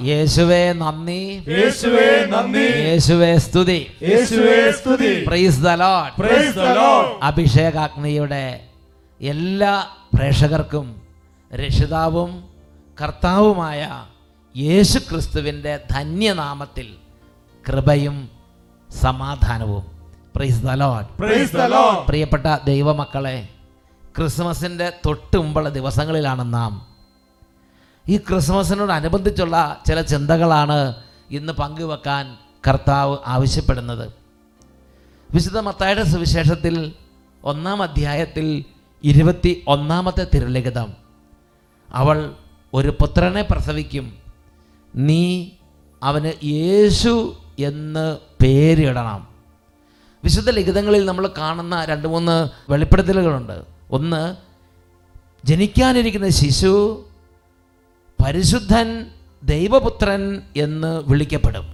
യേശുവേ നന്ദി. യേശുവേ നന്ദി. യേശുവേ സ്തുതി. യേശുവേ സ്തുതി. Praise the lord praise the lord അഭിഷേകാഗ്നിയുടെ എല്ലാ പ്രേക്ഷകർക്കും രക്ഷിതാവും കർത്താവുമായ യേശു ക്രിസ്തുവിന്റെ ധന്യനാമത്തിൽ കൃപയും സമാധാനവും. Praise the lord praise the lord പ്രിയപ്പെട്ട ദൈവമക്കളെ ക്രിസ്മസിന്റെ തൊട്ട് മുമ്പുള്ള ദിവസങ്ങളിലാണ് നാം ഈ ക്രിസ്മസിനോടനുബന്ധിച്ചുള്ള ചില ചിന്തകളാണ് ഇന്ന് പങ്കുവെക്കാൻ കർത്താവ് ആവശ്യപ്പെടുന്നത്. വിശുദ്ധ മത്തായുടെ സുവിശേഷത്തിൽ ഒന്നാം അധ്യായത്തിൽ ഇരുപത്തി ഒന്നാമത്തെ തിരുലിഖിതം. അവൾ ഒരു പുത്രനെ പ്രസവിക്കും. നീ അവന് യേശു എന്ന് പേരിടണം. വിശുദ്ധ ലിഖിതങ്ങളിൽ നമ്മൾ കാണുന്ന രണ്ട് മൂന്ന് വെളിപ്പെടുത്തലുകളുണ്ട്. ഒന്ന് ജനിക്കാനിരിക്കുന്ന ശിശു പരിശുദ്ധൻ ദൈവപുത്രൻ എന്ന് വിളിക്കപ്പെടും.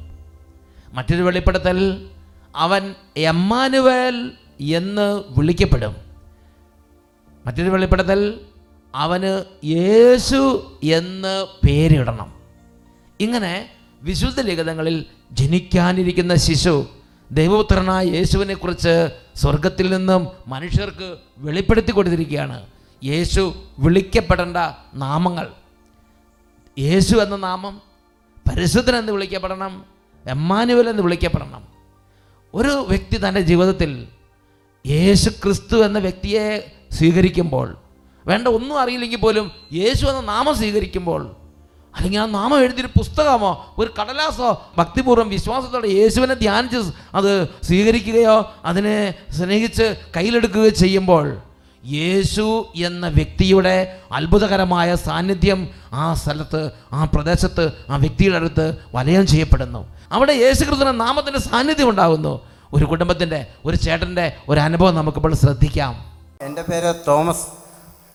മറ്റൊരു വെളിപ്പെടുത്തൽ അവൻ എമ്മാനുവേൽ എന്ന് വിളിക്കപ്പെടും. മറ്റൊരു വെളിപ്പെടുത്തൽ അവന് യേശു എന്ന് പേരിടണം. ഇങ്ങനെ വിശുദ്ധ ലിഖിതങ്ങളിൽ ജനിക്കാനിരിക്കുന്ന ശിശു ദൈവപുത്രനായ യേശുവിനെക്കുറിച്ച് സ്വർഗത്തിൽ നിന്നും മനുഷ്യർക്ക് വെളിപ്പെടുത്തി കൊടുത്തിരിക്കുകയാണ്. യേശു വിളിക്കപ്പെടേണ്ട നാമങ്ങൾ. യേശു എന്ന നാമം പരിശുദ്ധൻ എന്ന് വിളിക്കപ്പെടണം എമ്മാനുവൽ എന്ന് വിളിക്കപ്പെടണം. ഒരു വ്യക്തി തന്റെ ജീവിതത്തിൽ യേശു ക്രിസ്തു എന്ന വ്യക്തിയെ സ്വീകരിക്കുമ്പോൾ വേണ്ട ഒന്നും അറിയില്ലെങ്കിൽ പോലും യേശു എന്ന നാമം സ്വീകരിക്കുമ്പോൾ അല്ലെങ്കിൽ ആ നാമം എഴുതിയൊരു പുസ്തകമോ ഒരു കടലാസോ ഭക്തിപൂർവം വിശ്വാസത്തോടെ യേശുവിനെ ധ്യാനിച്ച് അത് സ്വീകരിക്കുകയോ അതിനെ സ്നേഹിച്ച് കയ്യിലെടുക്കുകയോ ചെയ്യുമ്പോൾ യേശു എന്ന വ്യക്തിയുടെ അത്ഭുതകരമായ സാന്നിധ്യം ആ സ്ഥലത്ത് ആ പ്രദേശത്ത് ആ വ്യക്തിയുടെ അടുത്ത് വലയം ചെയ്യപ്പെടുന്നു. അവിടെ യേശു കൃത്യ നാമത്തിന്റെ സാന്നിധ്യം ഉണ്ടാകുന്നു. ഒരു കുടുംബത്തിന്റെ ഒരു ചേട്ടന്റെ ഒരു അനുഭവം നമുക്കിപ്പോൾ ശ്രദ്ധിക്കാം. എന്റെ പേര് തോമസ്.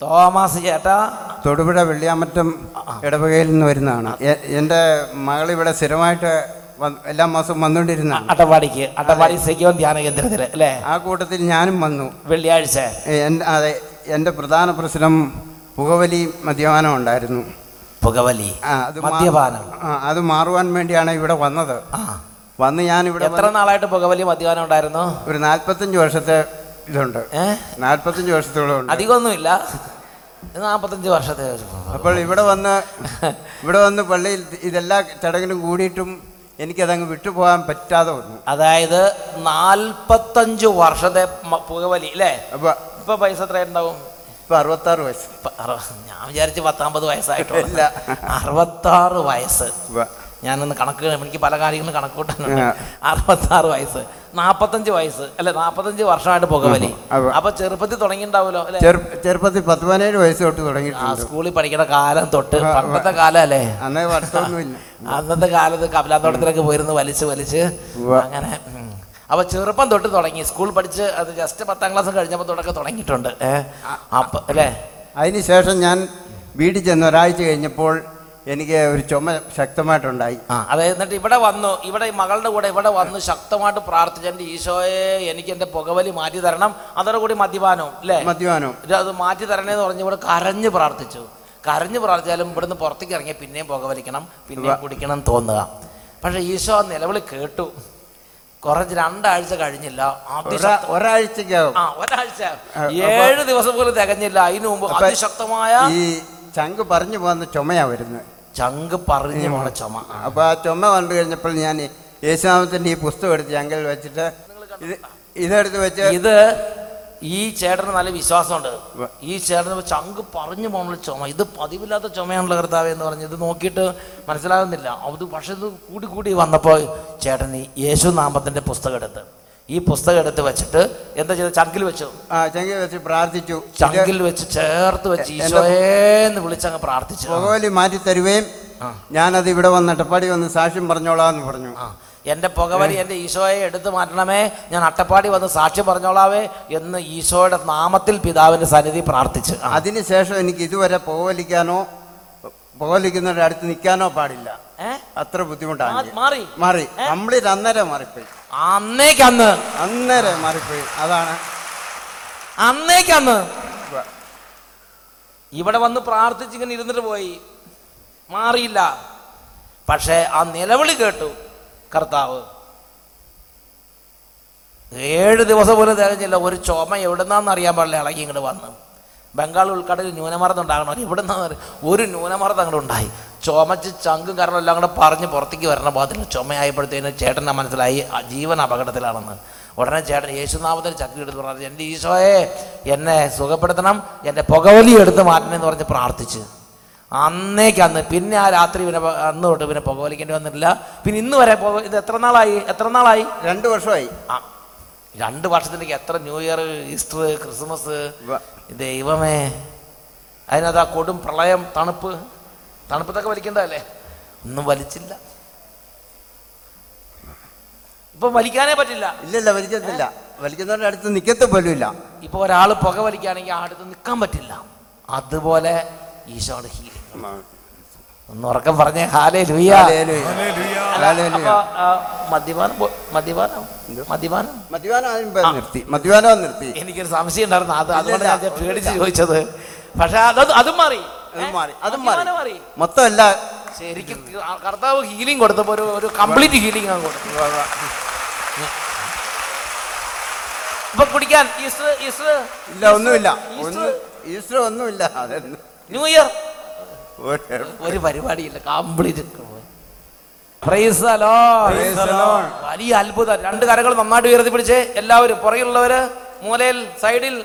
തോമസ് ചേട്ടാ തൊടുപുഴ വെള്ളിയാമറ്റം ഇടവകയിൽ നിന്ന് വരുന്നതാണ്. എന്റെ മകൾ ഇവിടെ സ്ഥിരമായിട്ട് എല്ലാ മാസവും വന്നുകൊണ്ടിരുന്ന അട്ടപ്പാടിക്ക് അട്ടപ്പാടി സഖ്യവൻ ധ്യാന കേന്ദ്രത്തിൽ അല്ലേ? ആ കൂട്ടത്തിൽ ഞാനും വന്നു. വെള്ളിയാഴ്ച. എന്റെ അതെ എന്റെ പ്രധാന പ്രശ്നം പുകവലി മദ്യപാനം ഉണ്ടായിരുന്നു. പുകവലി അത് മദ്യപാനം. അത് മാറുവാൻ വേണ്ടിയാണ് ഇവിടെ വന്നത്. വന്ന് ഞാൻ ഇവിടെ എത്ര നാളായിട്ട് പുകവലി മദ്യപാനം ഉണ്ടായിരുന്നു? ഒരു നാൽപ്പത്തഞ്ച് വർഷത്തെ ഇതുണ്ട്. നാല്പത്തഞ്ച് വർഷത്തോളം അധികമൊന്നുമില്ല നാൽപ്പത്തഞ്ച് വർഷത്തെ അപ്പോൾ ഇവിടെ വന്ന് ഇവിടെ വന്ന് പള്ളിയിൽ ഇതെല്ലാ ചടങ്ങിനും കൂടിയിട്ടും എനിക്കതങ്ങ് വിട്ടുപോകാൻ പറ്റാതെ വന്നു. അതായത് നാൽപ്പത്തഞ്ച് വർഷത്തെ പുകവലി അല്ലേ? അപ്പൊ ഇപ്പൊ പൈസ എത്ര ഉണ്ടാവും? ഇപ്പം അറുപത്താറ് വയസ്സ്. ഞാൻ വിചാരിച്ച് പത്താമ്പത് വയസ്സായിട്ടുള്ള. ഇല്ല. അറുപത്താറ് വയസ്സ്. ഞാനൊന്ന് കണക്ക് എനിക്ക് പല കാര്യങ്ങളും കണക്ക് കൂട്ടാനുണ്ട് അറുപത്താറ് വയസ്സ് നാൽപ്പത്തഞ്ച് വയസ്സ് അല്ലെ നാൽപ്പത്തഞ്ച് വർഷമായിട്ട് പുകവലി. അപ്പൊ ചെറുപ്പത്തിൽ ചെറു- ചെറുപ്പത്തിൽ പത്ത് പതിനേഴ് വയസ്സ് തൊട്ട് തുടങ്ങി സ്കൂളിൽ പഠിക്കുന്ന കാലം തൊട്ട് പണ്ടത്തെ കാലം അല്ലേ അന്നത്തെ കാലത്ത് കപിലാത്തോട്ടത്തിലൊക്കെ പോയിരുന്നു വലിച്ച് വലിച്ച്. അങ്ങനെ. അപ്പൊ ചെറുപ്പം തൊട്ട് തുടങ്ങി. സ്കൂൾ പഠിച്ച് അത് ജസ്റ്റ് പത്താം ക്ലാസ് കഴിഞ്ഞപ്പോൾ തുടക്കം തുടങ്ങിയിട്ടുണ്ട്. അപ്പൊ അല്ലേ? അതിനുശേഷം ഞാൻ വീട്ടിൽ ചെന്ന് ഒരാഴ്ച കഴിഞ്ഞപ്പോൾ എനിക്ക് ഒരു ചുമ ശക്തമായിട്ടുണ്ടായി. ആ. അതെ എന്നിട്ട് ഇവിടെ വന്നു. ഇവിടെ ഈ മകളുടെ കൂടെ ഇവിടെ വന്ന് ശക്തമായിട്ട് പ്രാർത്ഥിച്ചു എന്റെ ഈശോയെ എനിക്ക് എന്റെ പുകവലി മാറ്റി തരണം. അതോടെ കൂടി മദ്യപാനവും അല്ലേ? മദ്യപാനവും. അത് മാറ്റി തരണേന്ന് പറഞ്ഞ് ഇവിടെ കരഞ്ഞ് പ്രാർത്ഥിച്ചു. കരഞ്ഞ് പ്രാർത്ഥിച്ചാലും ഇവിടുന്ന് പുറത്തേക്ക് ഇറങ്ങി പിന്നെയും പുകവലിക്കണം പിന്നെയും കുടിക്കണം തോന്നുക. പക്ഷെ ഈശോ നിലവിളി കേട്ടു. കുറച്ച് രണ്ടാഴ്ച കഴിഞ്ഞില്ല. ഒരാഴ്ചക്കകം ആ ഒരാഴ്ച. ഏഴ് ദിവസം പോലും തികഞ്ഞില്ല. അതിനു മുമ്പ് അതിശക്തമായ ഈ ചങ്ക് പറഞ്ഞു പോകുന്ന ചുമയാ വരുന്നത്. ചങ്ക് പറഞ്ഞു പോണ ചുമ. അപ്പോൾ ആ ചുമ കണ്ടു കഴിഞ്ഞപ്പോൾ ഞാൻ യേശുനാമത്തിന്റെ ഈ പുസ്തകം എടുത്ത് ചങ്കിൽ വെച്ചിട്ട് ഇത് ഇതെടുത്ത് വെച്ച് ഇത് ഈ ചേട്ടന് നല്ല വിശ്വാസമുണ്ട്. ഈ ചേട്ടന് ചങ്ക് പറഞ്ഞു പോകണ ചുമ. ഇത് പതിവില്ലാത്ത ചുമയാണല്ലോ കർത്താവ് എന്ന് പറഞ്ഞു ഇത് നോക്കിയിട്ട് മനസ്സിലാകുന്നില്ല. അത് പക്ഷെ ഇത് കൂടി കൂടി വന്നപ്പോൾ ചേട്ടൻ ഈ യേശു നാമത്തിന്റെ പുസ്തകം എടുത്ത്. ഈ പുസ്തകം എടുത്ത് വെച്ചിട്ട് എന്താ ചെയ്ത ചങ്കിൽ വെച്ചു. ചങ്കിൽ വെച്ച് പ്രാർത്ഥിച്ചു. ചങ്കിൽ വെച്ച് ചേർത്ത് വെച്ച് ഈശോയെന്ന് വിളിച്ചങ്ങ് പ്രാർത്ഥിച്ചു. പുകവലി മാറ്റി തരുവേം. ഞാനത് ഇവിടെ വന്ന് അട്ടപ്പാടി വന്ന് സാക്ഷ്യം പറഞ്ഞോളാന്ന് പറഞ്ഞു. എന്റെ എന്റെ പുകവലി എന്റെ ഈശോയെ എടുത്തു മാറ്റണമേ. ഞാൻ അട്ടപ്പാടി വന്ന് സാക്ഷ്യം പറഞ്ഞോളാവേ എന്ന് ഈശോയുടെ നാമത്തിൽ പിതാവിന്റെ സന്നിധി പ്രാർത്ഥിച്ചു. അതിനുശേഷം എനിക്ക് ഇതുവരെ പുകവലിക്കാനോ പുകവലിക്കുന്നവരുടെ അടുത്ത് നിൽക്കാനോ പാടില്ല? അത്ര ബുദ്ധിമുട്ടാണ്. മാറി. മാറി. കംപ്ലീറ്റ് അന്നേരം മാറിപ്പോയി. അന്നേക്കന്ന്. അന്നേരം മാറിപ്പോയി. അതാണ്. അന്നേക്കന്ന്. ഇവിടെ വന്ന് പ്രാർത്ഥിച്ച് ഇങ്ങനെ ഇരുന്നിട്ട് പോയി. മാറിയില്ല. പക്ഷേ ആ നിലവിളി കേട്ടു കർത്താവ്. ഏഴ് ദിവസം പോലും തികഞ്ഞില്ല. ഒരു ചുമ എവിടുന്നാന്ന് അറിയാൻ പാടില്ല. ഇളകി ഇങ്ങോട്ട് വന്ന്. ബംഗാൾ ഉൾക്കടലിൽ ന്യൂനമർദ്ദം ഉണ്ടാകണം. എവിടുന്നാന്ന് ഒരു ന്യൂനമർദ്ദം അങ്ങോട്ട് ഉണ്ടായി. ചുമച്ച് ചങ്കും കാരണം എല്ലാം കൂടെ പറഞ്ഞ് പുറത്തേക്ക് വരണ പാകത്തിൽ ചുമയായപ്പോഴത്തേന് ചേട്ടനെ മനസ്സിലായി ജീവൻ അപകടത്തിലാണെന്ന്. ഉടനെ ചേട്ടൻ യേശുനാമത്തിൽ ചക്കി എടുത്ത് പറഞ്ഞു എന്റെ ഈശോയെ എന്നെ സുഖപ്പെടുത്തണം എന്റെ പുകവലി എടുത്ത് മാറ്റണം എന്ന് പറഞ്ഞ് പ്രാർത്ഥിച്ച്. അന്നേക്ക് അന്ന് പിന്നെ ആ രാത്രി പിന്നെ അന്ന് തൊട്ട് പിന്നെ പുകവലിക്കേണ്ടി വന്നിട്ടില്ല. പിന്നെ ഇന്ന് വരെ ഇത് എത്ര നാളായി? എത്ര നാളായി? രണ്ട് വർഷമായി. ആ രണ്ട് വർഷത്തിലേക്ക് എത്ര ന്യൂ ഇയർ ഈസ്റ്റർ ക്രിസ്മസ് ദൈവമേ. അതിനകത്ത് ആ കൊടും പ്രളയം തണുപ്പ് തണുപ്പത്തൊക്കെ വലിക്കണ്ടല്ലേ ഒന്നും വലിച്ചില്ല. ഇപ്പൊ വലിക്കാനേ പറ്റില്ല. ഇല്ലല്ല വലിച്ചില്ല വലിക്കുന്നവരുടെ അടുത്ത് നിൽക്കത്ത് പോലും ഇല്ല ഇപ്പൊ ഒരാൾ പുക വലിക്കുകയാണെങ്കിൽ ആ അടുത്ത് നിൽക്കാൻ പറ്റില്ല. അതുപോലെ ഈശോയുടെ ഹീലിംഗ്. ഒന്ന് ഉറക്കം പറഞ്ഞേ ഹാലേ ലുയ മദ്യപാനം പോ- മദ്യപാനം? മദ്യപാനം? മദ്യപാനം ആദ്യം നിർത്തി. മദ്യപാനം നിർത്തി. എനിക്കൊരു സംശയം ഉണ്ടായിരുന്നു. അത് അതുകൊണ്ട്. ഞാൻ പേടിച്ച് ചോദിച്ചത്. പക്ഷെ അത് അതും മാറി. അതും മാറി. മൊത്തം അല്ല ശരിക്കും കർത്താവ് ഹീലിംഗ് കൊടുത്തപ്പോ ഒരു ഒരു കംപ്ലീറ്റ് ഹീലിംഗ് ആണ് കൊടുത്തു. ഇപ്പൊ കുടിക്കാൻ ഈസ്റ്റർ ഈസ്റ്റർ. ഇല്ല ഒന്നുമില്ല. ഈസ്റ്റർ ഒന്നുമില്ല. അതൊന്നും ന്യൂ ഇയർ. ഒരു പരിപാടിയില്ല. കംപ്ലീറ്റ് വലിയ അത്ഭുതം. രണ്ട് കരകൾ നന്നായിട്ട് ഉയർത്തി പിടിച്ച് എല്ലാവരും പുറകിലുള്ളവര് മൂലയിൽ സൈഡിൽ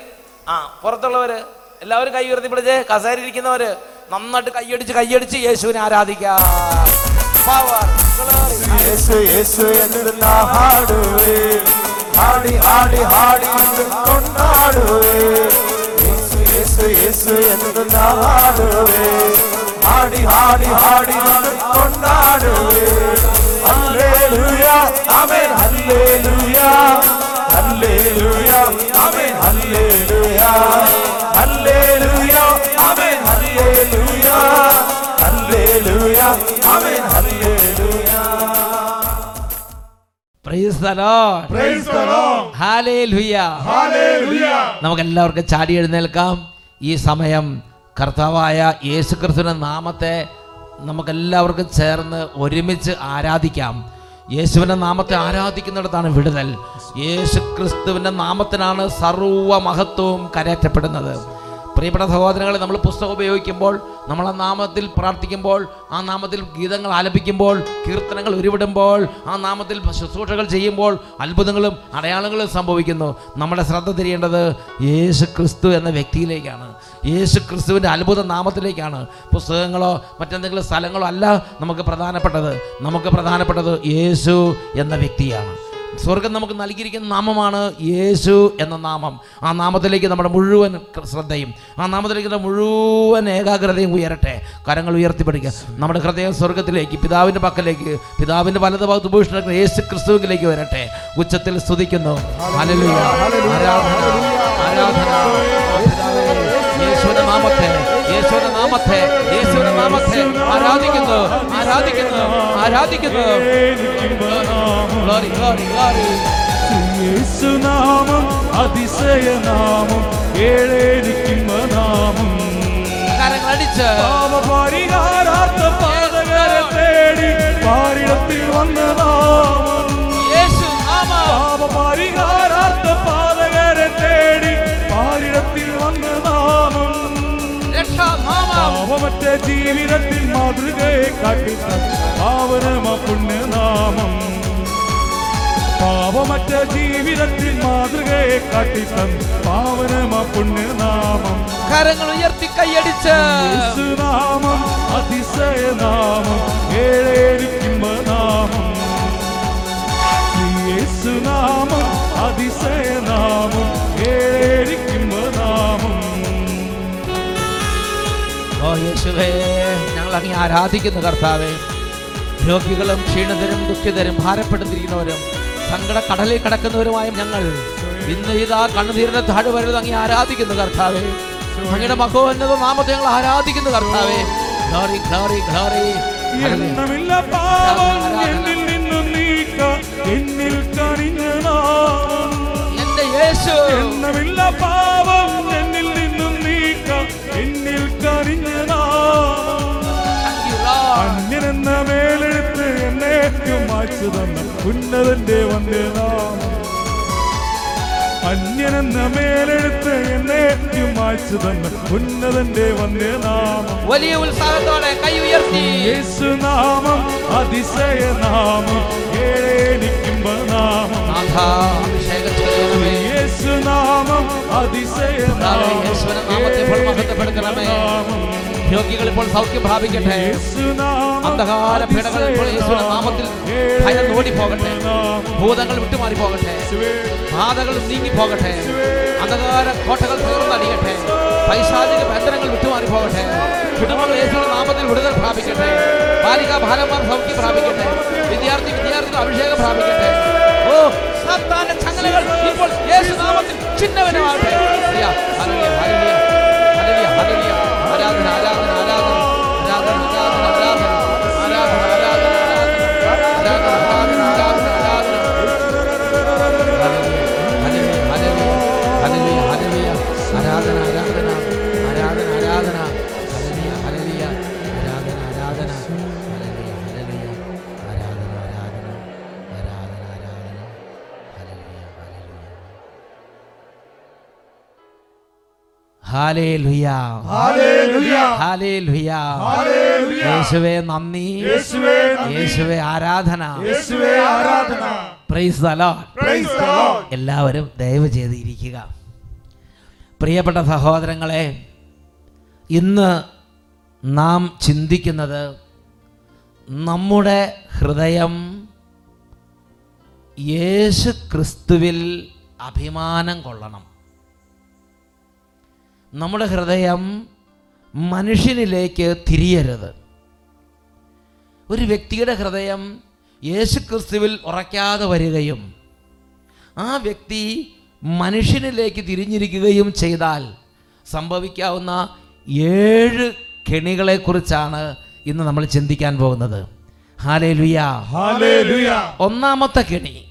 ആ പുറത്തുള്ളവര് എല്ലാവരും കൈ ഉയർത്തി പിടിച്ച് കസേരി ഇരിക്കുന്നവര് നന്നായിട്ട് കൈയടിച്ച് കൈയടിച്ച് യേശുവിനെ ആരാധിക്കാം. ആടി ആടി ആടി കൊണ്ടാടുവേ. യേശു യേശു എന്ത് നാടുവേ ஆடி ஆடி ஆடி നമുക്ക് എല്ലാവർക്കും ചാടി എഴുന്നേൽക്കാം. ഈ സമയം കർത്താവായ യേശുക്രിസ്തുവിന്റെ നാമത്തെ നമുക്കെല്ലാവർക്കും ചേർന്ന് ഒരുമിച്ച് ആരാധിക്കാം. യേശുവിന്റെ നാമത്തെ ആരാധിക്കുന്നിടത്താണ് വിടുതൽ. യേശുക്രിസ്തുവിന്റെ നാമത്തിനാണ് സർവ മഹത്വവും കരയറ്റപ്പെടുന്നത്. പ്രിയപ്പെട്ട സഹോദരങ്ങളെ നമ്മൾ പുസ്തകം ഉപയോഗിക്കുമ്പോൾ നമ്മളെ നാമത്തിൽ പ്രാർത്ഥിക്കുമ്പോൾ ആ നാമത്തിൽ ഗീതങ്ങൾ ആലപിക്കുമ്പോൾ കീർത്തനങ്ങൾ ഉരുവിടുമ്പോൾ ആ നാമത്തിൽ ശുശ്രൂഷകൾ ചെയ്യുമ്പോൾ അത്ഭുതങ്ങളും അടയാളങ്ങളും സംഭവിക്കുന്നു. നമ്മുടെ ശ്രദ്ധ തിരിയേണ്ടത് യേശു ക്രിസ്തു എന്ന വ്യക്തിയിലേക്കാണ്. യേശു ക്രിസ്തുവിന്റെ അത്ഭുത നാമത്തിലേക്കാണ്. പുസ്തകങ്ങളോ മറ്റെന്തെങ്കിലും സ്ഥലങ്ങളോ അല്ല നമുക്ക് പ്രധാനപ്പെട്ടത്. നമുക്ക് പ്രധാനപ്പെട്ടത് യേശു എന്ന വ്യക്തിയാണ്. സ്വർഗം നമുക്ക് നൽകിയിരിക്കുന്ന നാമമാണ് യേശു എന്ന നാമം. ആ നാമത്തിലേക്ക് നമ്മുടെ മുഴുവൻ ശ്രദ്ധയും ആ നാമത്തിലേക്ക് നമ്മുടെ മുഴുവൻ ഏകാഗ്രതയും ഉയരട്ടെ. കരങ്ങൾ ഉയർത്തിപ്പിടിക്കുക നമ്മുടെ ഹൃദയം സ്വർഗത്തിലേക്ക് പിതാവിന്റെ പക്കലേക്ക് പിതാവിന്റെ വലത് ഭാഗത്ത് ഉപേക്ഷിക്കുന്ന യേശു ക്രിസ്തുവിലേക്ക് വരട്ടെ ഉച്ചത്തിൽ സ്തുതിക്കുന്നു. ആരാധന. ആരാധന. യേശുവിന്റെ നാമത്തെ യേശുവിന്റെ നാമത്തെ യേശുവിന്റെ നാമത്തെ ആരാധിക്കുന്നു ആരാധിക്കുന്നു ആരാധിക്കുന്നു. യേശുനാമം അതിശയനാമം ഏഴേരിക്കുന്ന നാമം കരങ്ങളടിച്ച് ജീവിതത്തിൽ മാതൃകയെ കാട്ടി പാവനമ പുണ്യനാമം പാപമറ്റ ജീവിതത്തിൽ മാതൃകയെ കാട്ടി പാവനമ പുണ്യനാമം കരങ്ങൾ ഉയർത്തി കൈയടിച്ച് യേശുനാമം അതിശയനാമം ഏഴേരിക്കുമ്പ നാമം യേശുനാമം അതിശയനാമം ഏഴേരിക്കുമ്പ ഓ യേശുവേ ഞങ്ങൾ അങ്ങനെ ആരാധിക്കുന്നു കർത്താവേ രോഗികളും ക്ഷീണിതരും ദുഃഖിതരും ഭാരപ്പെടുത്തിരിക്കുന്നവരും സങ്കട കടലിൽ കിടക്കുന്നവരുമായ ഞങ്ങൾ ഇന്ന് ഇതാ കണ്ണുനീരിന്റെ താഴ്വരത് അങ്ങ് ആരാധിക്കുന്നു കർത്താവേ. അങ്ങയുടെ മഹോന്നത നാമത്തെ ഞങ്ങൾ ആരാധിക്കുന്നു കർത്താവേ. Glory glory glory. എണ്ണമില്ല പാപം എന്നിൽ നിന്നും അറിഞ്ഞ അന്യനെന്ന മേലെടുത്ത് എന്നേക്കും മാച്ചു തന്ന ഉന്നതന്റെ വന്യനാം അന്യനെന്ന മേലെടുത്ത് എന്നേക്കും മാച്ചു തന്ന ഉന്നതന്റെ വന്യനാം വലിയ ഉത്സാഹത്തോടെ കൈ ഉയർത്തി. യേശുനാമം അതിശയനാമം ഏഴേനിക്കുമ്പ നാമം അഭിഷേകം യേശുനാമം കർത്താവേ, യേശുവിന്റെ നാമത്തെ ഇപ്പോൾ മഹത്വപ്പെടുത്തണമേ. അതിശയനാമം രോഗികൾ ഇപ്പോൾ സൗഖ്യം പ്രാപിക്കട്ടെ. അന്ധകാര പീഡകൾ ഇപ്പോൾ യേശുവിന്റെ നാമത്തിൽ ഭയം ഓടിപ്പോകട്ടെ ഭൂതങ്ങൾ വിട്ടുമാറി പോകട്ടെ ബാധകൾ നീങ്ങി പോകട്ടെ അന്ധകാര കോട്ടകൾ തീർന്നടിയട്ടെ പൈശാചിക ബന്ധനങ്ങൾ വിട്ടുമാറി പോകട്ടെ കുടുംബങ്ങൾ യേശുവിന്റെ നാമത്തിൽ വിടുതൽ പ്രാപിക്കട്ടെ. ബാലിക ബാലന്മാർ സൗഖ്യം പ്രാപിക്കട്ടെ. വിദ്യാർത്ഥി വിദ്യാർത്ഥികൾ അഭിഷേകം പ്രാപിക്കട്ടെ. ഓ സാത്താന്റെ ചങ്ങലകൾ ഇപ്പോൾ യേശുനാമത്തിൽ ചിഹ്നവനമാകട്ടെ ആരാധന ആരാധന ആരാധന ആരാധന ആരാധന ആരാധന. യേശുവേ നന്ദി. യേശുവേ ആരാധന. എല്ലാവരും ദയവ് ചെയ്തിരിക്കുക. പ്രിയപ്പെട്ട സഹോദരങ്ങളെ ഇന്ന് നാം ചിന്തിക്കുന്നത് നമ്മുടെ ഹൃദയം യേശു ക്രിസ്തുവിൽ അഭിമാനം കൊള്ളണം. നമ്മുടെ ഹൃദയം മനുഷ്യനിലേക്ക് തിരിയരുത്. ഒരു വ്യക്തിയുടെ ഹൃദയം യേശുക്രിസ്തുവിൽ ഉറയ്ക്കാതെ വരികയും ആ വ്യക്തി മനുഷ്യനിലേക്ക് തിരിഞ്ഞിരിക്കുകയും ചെയ്താൽ സംഭവിക്കാവുന്ന ഏഴ് കെണികളെക്കുറിച്ചാണ് ഇന്ന് നമ്മൾ ചിന്തിക്കാൻ പോകുന്നത്. ഹാലേ ലുയാ Hallelujah. ഒന്നാമത്തെ കെണി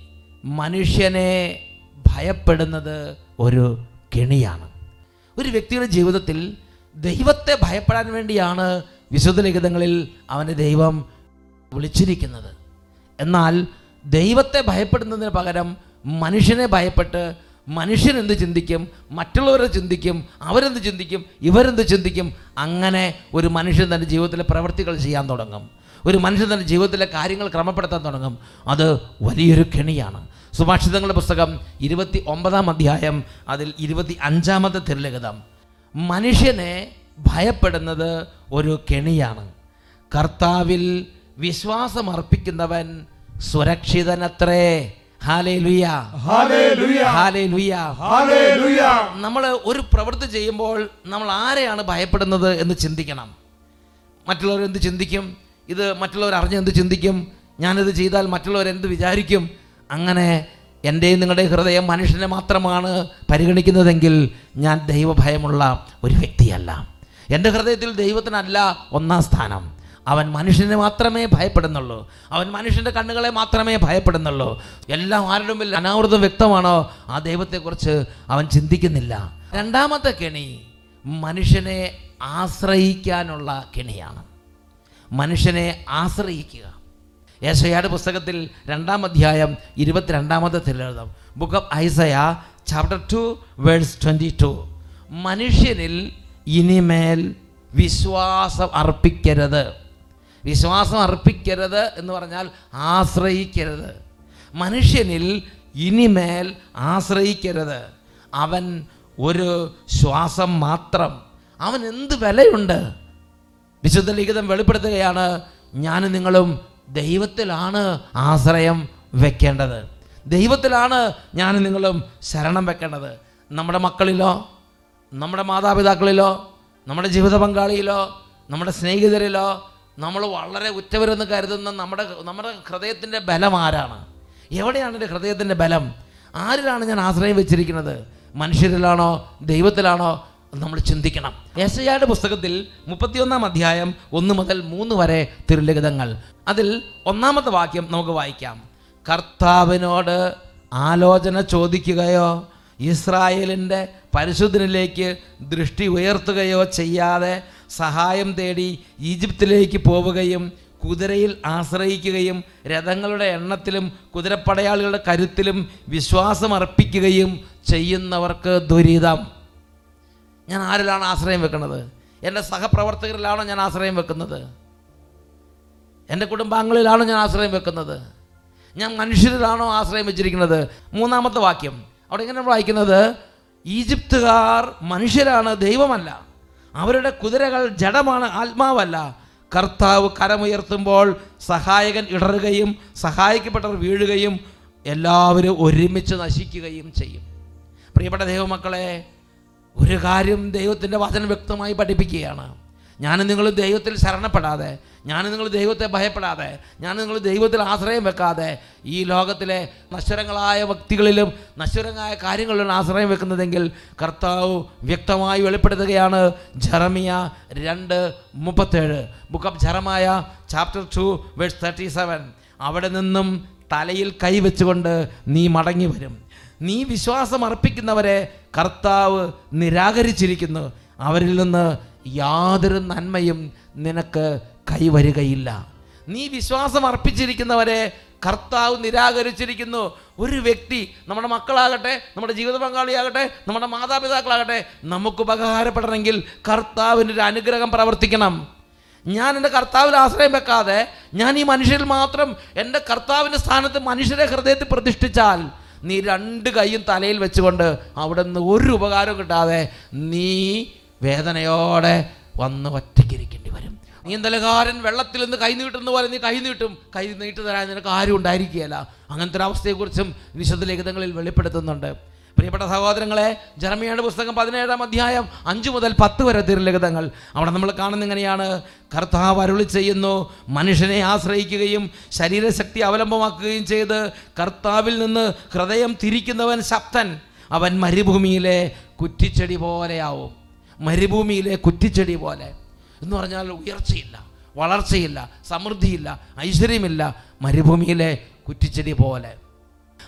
മനുഷ്യനെ ഭയപ്പെടുന്നത് ഒരു കെണിയാണ്. ഒരു വ്യക്തിയുടെ ജീവിതത്തിൽ ദൈവത്തെ ഭയപ്പെടാൻ വേണ്ടിയാണ് വിശുദ്ധ ലിഖിതങ്ങളിൽ അവനെ ദൈവം വിളിച്ചിരിക്കുന്നത്. എന്നാൽ ദൈവത്തെ ഭയപ്പെടുന്നതിന് പകരം മനുഷ്യനെ ഭയപ്പെട്ട് മനുഷ്യൻ എന്ത് ചിന്തിക്കും? മറ്റുള്ളവരെ ചിന്തിക്കും അവരെന്ത് ചിന്തിക്കും? ഇവരെന്ത് ചിന്തിക്കും? അങ്ങനെ ഒരു മനുഷ്യൻ തന്റെ ജീവിതത്തിലെ പ്രവൃത്തികൾ ചെയ്യാൻ തുടങ്ങും. ഒരു മനുഷ്യൻ തന്റെ ജീവിതത്തിലെ കാര്യങ്ങൾ ക്രമപ്പെടുത്താൻ തുടങ്ങും. അത് വലിയൊരു കെണിയാണ്. സുഭാഷിതങ്ങളുടെ പുസ്തകം ഇരുപത്തി ഒമ്പതാം അധ്യായം അതിൽ ഇരുപത്തി അഞ്ചാമത്തെ തിരുലഗതം മനുഷ്യനെ ഭയപ്പെടുന്നത് ഒരു കെണിയാണ്. കർത്താവിൽ സുരക്ഷിതനത്രേ. ഹാലേ ലുയ Hallelujah. നമ്മൾ ഒരു പ്രവൃത്തി ചെയ്യുമ്പോൾ നമ്മൾ ആരെയാണ് ഭയപ്പെടുന്നത് എന്ന് ചിന്തിക്കണം. മറ്റുള്ളവർ എന്ത് ചിന്തിക്കും? ഇത് മറ്റുള്ളവർ അറിഞ്ഞ് എന്ത് ചിന്തിക്കും? ഞാനിത് ചെയ്താൽ മറ്റുള്ളവർ എന്ത് വിചാരിക്കും? അങ്ങനെ എന്റെയും നിങ്ങളുടെ ഹൃദയം മനുഷ്യനെ മാത്രമാണ് പരിഗണിക്കുന്നതെങ്കിൽ ഞാൻ ദൈവഭയമുള്ള ഒരു വ്യക്തിയല്ല. എന്റെ ഹൃദയത്തിൽ ദൈവത്തിനല്ല ഒന്നാം സ്ഥാനം. അവൻ മനുഷ്യനെ മാത്രമേ ഭയപ്പെടുന്നുള്ളൂ. അവൻ മനുഷ്യന്റെ കണ്ണുകളെ മാത്രമേ ഭയപ്പെടുന്നുള്ളൂ. എല്ലാം ആരുടെ മുമ്പിൽ അനാവൃതം വ്യക്തമാണോ? ആ ദൈവത്തെക്കുറിച്ച് അവൻ ചിന്തിക്കുന്നില്ല. രണ്ടാമത്തെ കെണി മനുഷ്യനെ ആശ്രയിക്കാനുള്ള കെണിയാണ്. മനുഷ്യനെ ആശ്രയിക്കുക. യേശയാട് പുസ്തകത്തിൽ രണ്ടാം അധ്യായം ഇരുപത്തിരണ്ടാമത്തെ തിരുവഴുതം book of Isaiah chapter two verse twenty two മനുഷ്യനിൽ ഇനിമേൽ വിശ്വാസം അർപ്പിക്കരുത്. വിശ്വാസം അർപ്പിക്കരുത് എന്ന് പറഞ്ഞാൽ ആശ്രയിക്കരുത്. മനുഷ്യനിൽ ഇനിമേൽ ആശ്രയിക്കരുത്. അവൻ ഒരു ശ്വാസം മാത്രം. അവൻ എന്ത് വിലയുണ്ട്? വിശുദ്ധ ലിഖിതം വെളിപ്പെടുത്തുകയാണ്. ഞാനും നിങ്ങളും ദൈവത്തിലാണ് ആശ്രയം വെക്കേണ്ടത്. ദൈവത്തിലാണ് ഞാൻ നിങ്ങളും ശരണം വെക്കേണ്ടത്. നമ്മുടെ മക്കളിലോ നമ്മുടെ മാതാപിതാക്കളിലോ നമ്മുടെ ജീവിത പങ്കാളിയിലോ നമ്മുടെ സ്നേഹിതരിലോ നമ്മൾ വളരെ ഉറ്റവരെന്ന് കരുതുന്ന നമ്മുടെ നമ്മുടെ ഹൃദയത്തിന്റെ ബലം ആരാണ്? എവിടെയാണ് എന്റെ ഹൃദയത്തിന്റെ ബലം? ആരിലാണ് ഞാൻ ആശ്രയം വെച്ചിരിക്കുന്നത്? മനുഷ്യരിലാണോ? ദൈവത്തിലാണോ? നമ്മൾ ചിന്തിക്കണം. യേശയ്യായുടെ പുസ്തകത്തിൽ മുപ്പത്തിയൊന്നാം അധ്യായം ഒന്ന് മുതൽ മൂന്ന് വരെ തിരുലിഖിതങ്ങൾ. അതിൽ ഒന്നാമത്തെ വാക്യം നമുക്ക് വായിക്കാം. കർത്താവിനോട് ആലോചന ചോദിക്കുകയോ ഇസ്രായേലിന്റെ പരിശുദ്ധനിലേക്ക് ദൃഷ്ടി ഉയർത്തുകയോ ചെയ്യാതെ സഹായം തേടി ഈജിപ്തിലേക്ക് പോവുകയും കുതിരയിൽ ആശ്രയിക്കുകയും രഥങ്ങളുടെ എണ്ണത്തിലും കുതിരപ്പടയാളികളുടെ കരുത്തിലും വിശ്വാസം അർപ്പിക്കുകയും ചെയ്യുന്നവർക്ക് ദുരിതം. ഞാൻ ആരിലാണ് ആശ്രയം വെക്കുന്നത്? എന്റെ സഹപ്രവർത്തകരിലാണോ ഞാൻ ആശ്രയം വെക്കുന്നത്? എന്റെ കുടുംബാംഗങ്ങളിലാണോ ഞാൻ ആശ്രയം വെക്കുന്നത്? ഞാൻ മനുഷ്യരിലാണോ ആശ്രയം വെച്ചിരിക്കുന്നത്? മൂന്നാമത്തെ വാക്യം. അവിടെ എങ്ങനെ വായിക്കുന്നത്? ഈജിപ്തുകാർ മനുഷ്യരാണ് ദൈവമല്ല. അവരുടെ കുതിരകൾ ജഡമാണ് ആത്മാവല്ല. കർത്താവ് കരമുയർത്തുമ്പോൾ സഹായകൻ ഇടറുകയും സഹായിക്കപ്പെട്ടവർ വീഴുകയും എല്ലാവരും ഒരുമിച്ച് നശിക്കുകയും ചെയ്യും. പ്രിയപ്പെട്ട ദൈവമക്കളെ ഒരു കാര്യം ദൈവത്തിന്റെ വചനം വ്യക്തമായി പഠിപ്പിക്കുകയാണ്. ഞാൻ നിങ്ങൾ ദൈവത്തിൽ ശരണപ്പെടാതെ ഞാൻ നിങ്ങൾ ദൈവത്തെ ഭയപ്പെടാതെ ഞാൻ നിങ്ങൾ ദൈവത്തിൽ ആശ്രയം വെക്കാതെ ഈ ലോകത്തിലെ നശ്വരങ്ങളായ വ്യക്തികളിലും നശ്വരങ്ങളായ കാര്യങ്ങളിലും ആശ്രയം വെക്കുന്നതെങ്കിൽ കർത്താവ് വ്യക്തമായി വെളിപ്പെടുത്തുകയാണ്. ജറമിയ രണ്ട് മുപ്പത്തേഴ്. Book of Jeremiah chapter two verse thirty seven അവിടെ നിന്നും തലയിൽ കൈവച്ചുകൊണ്ട് നീ മടങ്ങി വരും നീ വിശ്വാസം അർപ്പിക്കുന്നവരെ കർത്താവ് നിരാകരിച്ചിരിക്കുന്നു. അവരിൽ നിന്ന് യാതൊരു നന്മയും നിനക്ക് കൈവരുകയില്ല. നീ വിശ്വാസം അർപ്പിച്ചിരിക്കുന്നവരെ കർത്താവ് നിരാകരിച്ചിരിക്കുന്നു. ഒരു വ്യക്തി നമ്മുടെ മക്കളാകട്ടെ നമ്മുടെ ജീവിത പങ്കാളിയാകട്ടെ നമ്മുടെ മാതാപിതാക്കളാകട്ടെ നമുക്ക് ഉപകാരപ്പെടണമെങ്കിൽ കർത്താവിന്റെ ഒരു അനുഗ്രഹം പ്രവർത്തിക്കണം. ഞാൻ എന്റെ കർത്താവിൽ ആശ്രയം വെക്കാതെ ഞാൻ ഈ മനുഷ്യരിൽ മാത്രം എന്റെ കർത്താവിന്റെ സ്ഥാനത്ത് മനുഷ്യരെ ഹൃദയത്തിൽ പ്രതിഷ്ഠിച്ചാൽ നീ രണ്ട് കൈയും തലയിൽ വെച്ചുകൊണ്ട് അവിടെ നിന്ന് ഒരു ഉപകാരവും കിട്ടാതെ നീ വേദനയോടെ വന്ന് ഒറ്റയ്ക്കിരിക്കേണ്ടി വരും. നീന്തലുകാരൻ വെള്ളത്തിൽ നിന്ന് കൈ നീട്ടുന്ന പോലെ നീ കൈ നീട്ടും. കൈ നീട്ടു തരാൻ നിനക്ക് ആരും ഉണ്ടായിരിക്കുകയില്ല. അങ്ങനത്തെ ഒരു അവസ്ഥയെക്കുറിച്ചും വിശുദ്ധ ലിഖിതങ്ങളിൽ വെളിപ്പെടുത്തുന്നുണ്ട്. പ്രിയപ്പെട്ട സഹോദരങ്ങളെ ജർമ്മിയുടെ പുസ്തകം പതിനേഴാം അധ്യായം അഞ്ച് മുതൽ പത്ത് വരെ തിരുലിഖിതങ്ങൾ അവിടെ നമ്മൾ കാണുന്ന ഇങ്ങനെയാണ്. കർത്താവ് അരുളി ചെയ്യുന്നു മനുഷ്യനെ ആശ്രയിക്കുകയും ശരീരശക്തി അവലംബമാക്കുകയും ചെയ്ത് കർത്താവിൽ നിന്ന് ഹൃദയം തിരിക്കുന്നവൻ ശക്തൻ അവൻ മരുഭൂമിയിലെ കുറ്റിച്ചെടി പോലെയാവും. മരുഭൂമിയിലെ കുറ്റിച്ചെടി പോലെ. എന്ന് പറഞ്ഞാൽ ഉയർച്ചയില്ല വളർച്ചയില്ല സമൃദ്ധിയില്ല ഐശ്വര്യമില്ല. മരുഭൂമിയിലെ കുറ്റിച്ചെടി പോലെ.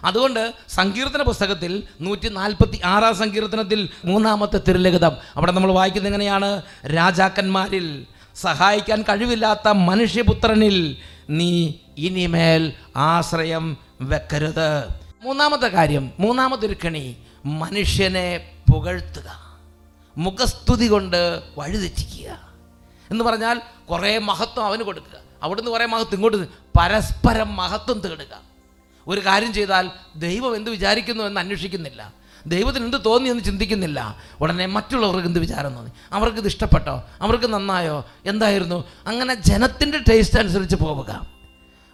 അതുകൊണ്ട് സങ്കീർത്തന പുസ്തകത്തിൽ നൂറ്റി നാൽപ്പത്തി ആറാം സങ്കീർത്തനത്തിൽ മൂന്നാമത്തെ തിരുലഗിതം അവിടെ നമ്മൾ വായിക്കുന്നത് എങ്ങനെയാണ്? രാജാക്കന്മാരിൽ സഹായിക്കാൻ കഴിവില്ലാത്ത മനുഷ്യപുത്രനിൽ നീ ഇനിമേൽ ആശ്രയം വെക്കരുത്. മൂന്നാമത്തെ കാര്യം മൂന്നാമത്തെ ഒരു കണി മനുഷ്യനെ പുകഴ്ത്തുക. മുഖസ്തുതി കൊണ്ട് വഴിതെറ്റിക്കുക. എന്ന് പറഞ്ഞാൽ കുറേ മഹത്വം അവന് കൊടുക്കുക. അവിടുന്ന് കുറേ മഹത്വം ഇങ്ങോട്ട് പരസ്പരം മഹത്വം തേടുക. ഒരു കാര്യം ചെയ്താൽ ദൈവം എന്ത് വിചാരിക്കുന്നു എന്ന് അന്വേഷിക്കുന്നില്ല. ദൈവത്തിന് എന്ത് തോന്നി എന്ന് ചിന്തിക്കുന്നില്ല. ഉടനെ മറ്റുള്ളവർക്ക് എന്ത് വിചാരം തോന്നി? അവർക്ക് ഇത് ഇഷ്ടപ്പെട്ടോ? അവർക്ക് നന്നായോ? എന്തായിരുന്നു? അങ്ങനെ ജനത്തിന്റെ ടേസ്റ്റ് അനുസരിച്ച് പോവുക.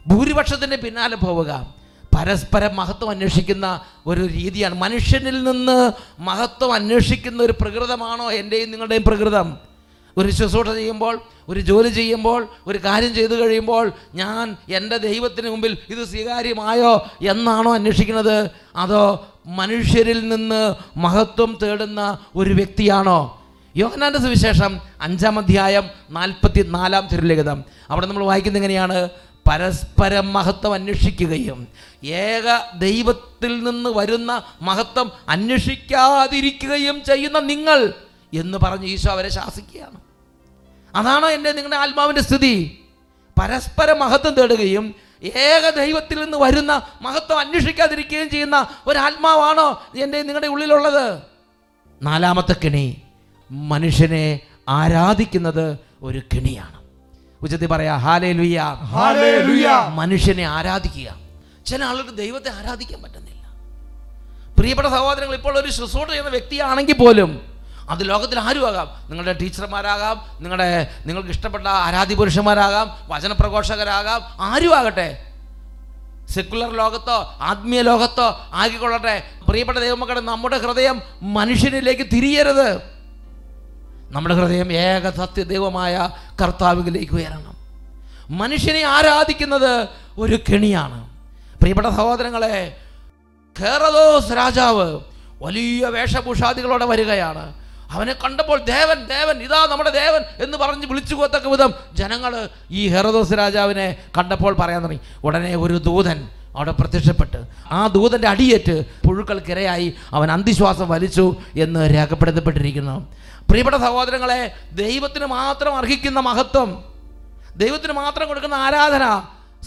ഭൂരിപക്ഷത്തിന്റെ പിന്നാലെ പോവുക. പരസ്പരം മഹത്വം അന്വേഷിക്കുന്ന ഒരു രീതിയാണ്. മനുഷ്യനിൽ നിന്ന് മഹത്വം അന്വേഷിക്കുന്ന ഒരു പ്രകൃതമാണോ എന്റെയും നിങ്ങളുടെയും പ്രകൃതം? ഒരു ശുശ്രൂഷ ചെയ്യുമ്പോൾ ഒരു ജോലി ചെയ്യുമ്പോൾ ഒരു കാര്യം ചെയ്തു കഴിയുമ്പോൾ ഞാൻ എന്റെ ദൈവത്തിന് മുമ്പിൽ ഇത് സ്വീകാര്യമായോ എന്നാണോ അന്വേഷിക്കുന്നത്? അതോ മനുഷ്യരിൽ നിന്ന് മഹത്വം തേടുന്ന ഒരു വ്യക്തിയാണോ? യോഹനാന്റെ സുവിശേഷം അഞ്ചാം അധ്യായം നാൽപ്പത്തി നാലാം തിരുലിഖിതം. അവിടെ നമ്മൾ വായിക്കുന്നത് എങ്ങനെയാണ്? പരസ്പരം മഹത്വം അന്വേഷിക്കുകയും ഏക ദൈവത്തിൽ നിന്ന് വരുന്ന മഹത്വം അന്വേഷിക്കാതിരിക്കുകയും ചെയ്യുന്ന നിങ്ങൾ എന്ന് പറഞ്ഞ് ഈശോ അവരെ ശാസിക്കുകയാണ്. അതാണോ എന്റെ നിങ്ങളുടെ ആത്മാവിന്റെ സ്ഥിതി? പരസ്പര മഹത്വം തേടുകയും ഏക ദൈവത്തിൽ നിന്ന് വരുന്ന മഹത്വം അന്വേഷിക്കാതിരിക്കുകയും ചെയ്യുന്ന ഒരു ആത്മാവാണോ എന്റെ നിങ്ങളുടെ ഉള്ളിലുള്ളത്? നാലാമത്തെ കെണി മനുഷ്യനെ ആരാധിക്കുന്നത് ഒരു കെണിയാണ്. ഉച്ചത്തിൽ പറയാ ഹാലേ ലുയ ഹല്ലേലൂയ മനുഷ്യനെ ആരാധിക്കുക. ചില ആളുകൾക്ക് ദൈവത്തെ ആരാധിക്കാൻ പറ്റുന്നില്ല. പ്രിയപ്പെട്ട സഹോദരങ്ങൾ ഇപ്പോൾ ഒരു ശുശ്രൂഷ ചെയ്യുന്ന വ്യക്തിയാണെങ്കിൽ പോലും അത് ലോകത്തിൽ ആരും ആകാം നിങ്ങളുടെ ടീച്ചർമാരാകാം നിങ്ങളുടെ നിങ്ങൾക്ക് ഇഷ്ടപ്പെട്ട ആരാധി പുരുഷന്മാരാകാം വചനപ്രഘോഷകരാകാം ആരും ആകട്ടെ സെക്കുലർ ലോകത്തോ ആത്മീയ ലോകത്തോ ആക്കിക്കൊള്ളട്ടെ പ്രിയപ്പെട്ട ദൈവമക്കളെ നമ്മുടെ ഹൃദയം മനുഷ്യനിലേക്ക് തിരിയരുത്. നമ്മുടെ ഹൃദയം ഏക സത്യദൈവമായ കർത്താവിലേക്ക് ഉയരണം. മനുഷ്യനെ ആരാധിക്കുന്നത് ഒരു കെണിയാണ്. പ്രിയപ്പെട്ട സഹോദരങ്ങളെ കേരളോസ് രാജാവ് വലിയ വേഷഭൂഷാദികളോടെ വരികയാണ്. അവനെ കണ്ടപ്പോൾ ദേവൻ ദേവൻ ഇതാ നമ്മുടെ ദേവൻ എന്ന് പറഞ്ഞ് വിളിച്ചു പോത്തക്ക വിധം ജനങ്ങൾ ഈ ഹെറദോസ് രാജാവിനെ കണ്ടപ്പോൾ പറയാൻ തുടങ്ങി. ഉടനെ ഒരു ദൂതൻ അവിടെ പ്രത്യക്ഷപ്പെട്ട് ആ ദൂതന്റെ അടിയേറ്റ് പുഴുക്കൾക്കിരയായി അവൻ അന്തിശ്വാസം വലിച്ചു എന്ന് രേഖപ്പെടുത്തപ്പെട്ടിരിക്കുന്നു. പ്രിയപ്പെട്ട സഹോദരങ്ങളെ ദൈവത്തിന് മാത്രം അർഹിക്കുന്ന മഹത്വം ദൈവത്തിന് മാത്രം കൊടുക്കുന്ന ആരാധന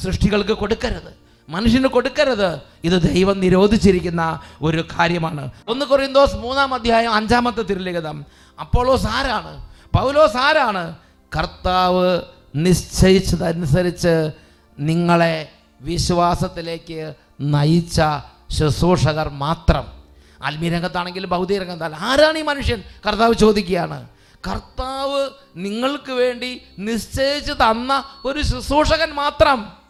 സൃഷ്ടികൾക്ക് കൊടുക്കരുത്. മനുഷ്യന് കൊടുക്കരുത്. ഇത് ദൈവം നിരോധിച്ചിരിക്കുന്ന ഒരു കാര്യമാണ്. ഒന്ന് കൊറിന്തോസ് മൂന്നാം അധ്യായം അഞ്ചാമത്തെ തിരുലിഖിതം. അപ്പോളോസ് ആരാണ്? പൗലോസ് ആരാണ്? കർത്താവ് നിശ്ചയിച്ചതനുസരിച്ച് നിങ്ങളെ വിശ്വാസത്തിലേക്ക് നയിച്ച ശുശ്രൂഷകർ മാത്രം. ആത്മീയ രംഗത്താണെങ്കിലും ഭൗതിക രംഗത്താണ് ആരാണ് ഈ മനുഷ്യൻ? കർത്താവ് ചോദിക്കുകയാണ്. കർത്താവ് നിങ്ങൾക്ക് വേണ്ടി നിശ്ചയിച്ച് തന്ന ഒരു ശുശ്രൂഷകൻ മാത്രം.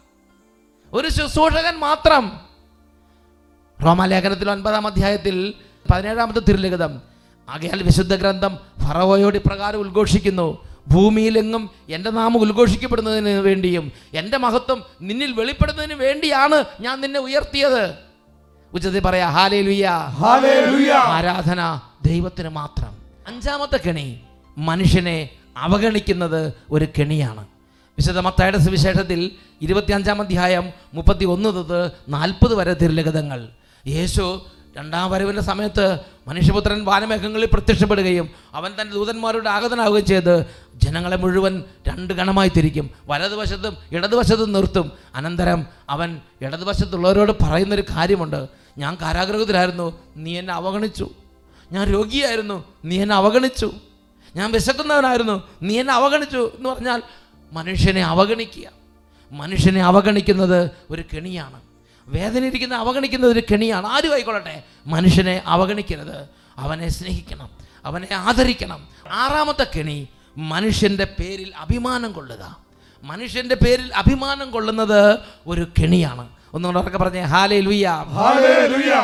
ഒരു ശുശ്രൂഷകൻ മാത്രം. റോമാലേഖനത്തിൽ ഒൻപതാം അധ്യായത്തിൽ പതിനേഴാമത്തെ തിരുലിഖിതം. ആകയാൽ വിശുദ്ധ ഗ്രന്ഥം ഫറവോയോട് ഇപ്രകാരം ഉദ്ഘോഷിക്കുന്നു. ഭൂമിയിലെങ്ങും എന്റെ നാമം ഉദ്ഘോഷിക്കപ്പെടുന്നതിന് വേണ്ടിയും എന്റെ മഹത്വം നിന്നിൽ വെളിപ്പെടുന്നതിന് വേണ്ടിയാണ് ഞാൻ നിന്നെ ഉയർത്തിയത്. ഉച്ചത്തിൽ പറയാ ഹാലേ ഹല്ലേലൂയ ആരാധന ദൈവത്തിന് മാത്രം. അഞ്ചാമത്തെ കെണി മനുഷ്യനെ അവഗണിക്കുന്നത് ഒരു കെണിയാണ്. വിശുദ്ധ മത്തായുടെ സുവിശേഷത്തിൽ ഇരുപത്തിയഞ്ചാം അധ്യായം മുപ്പത്തി ഒന്ന് തൊട്ട് നാൽപ്പത് വരെ തിരുലഗതങ്ങൾ യേശു രണ്ടാം വരവിന്റെ സമയത്ത് മനുഷ്യപുത്രൻ വാനമേഘങ്ങളിൽ പ്രത്യക്ഷപ്പെടുകയും അവൻ തന്റെ ദൂതന്മാരുടെ ആഗതനാവുകയും ചെയ്ത് ജനങ്ങളെ മുഴുവൻ രണ്ട് ഗണമായി തിരിക്കും. വലതുവശത്തും ഇടതുവശത്തും നിർത്തും. അനന്തരം അവൻ ഇടതുവശത്തുള്ളവരോട് പറയുന്നൊരു കാര്യമുണ്ട്. ഞാൻ കാരാഗ്രഹത്തിലായിരുന്നു. നീ എന്നെ അവഗണിച്ചു. ഞാൻ രോഗിയായിരുന്നു. നീ എന്നെ അവഗണിച്ചു. ഞാൻ വിശക്കുന്നവനായിരുന്നു. നീ എന്നെ അവഗണിച്ചു എന്ന് പറഞ്ഞാൽ മനുഷ്യനെ അവഗണിക്കുക. മനുഷ്യനെ അവഗണിക്കുന്നത് ഒരു കെണിയാണ്. വേദനയിരിക്കുന്ന അവഗണിക്കുന്നത് ഒരു കെണിയാണ്. ആരും ആയിക്കൊള്ളട്ടെ മനുഷ്യനെ അവഗണിക്കരുത്. അവനെ സ്നേഹിക്കണം. അവനെ ആദരിക്കണം. ആറാമത്തെ കെണി മനുഷ്യന്റെ പേരിൽ അഭിമാനം കൊള്ളുക. മനുഷ്യന്റെ പേരിൽ അഭിമാനം കൊള്ളുന്നത് ഒരു കെണിയാണ്. ഒന്നുകൊണ്ട് ഉറക്കെ പറഞ്ഞേ ഹാലേ ലുയ്യ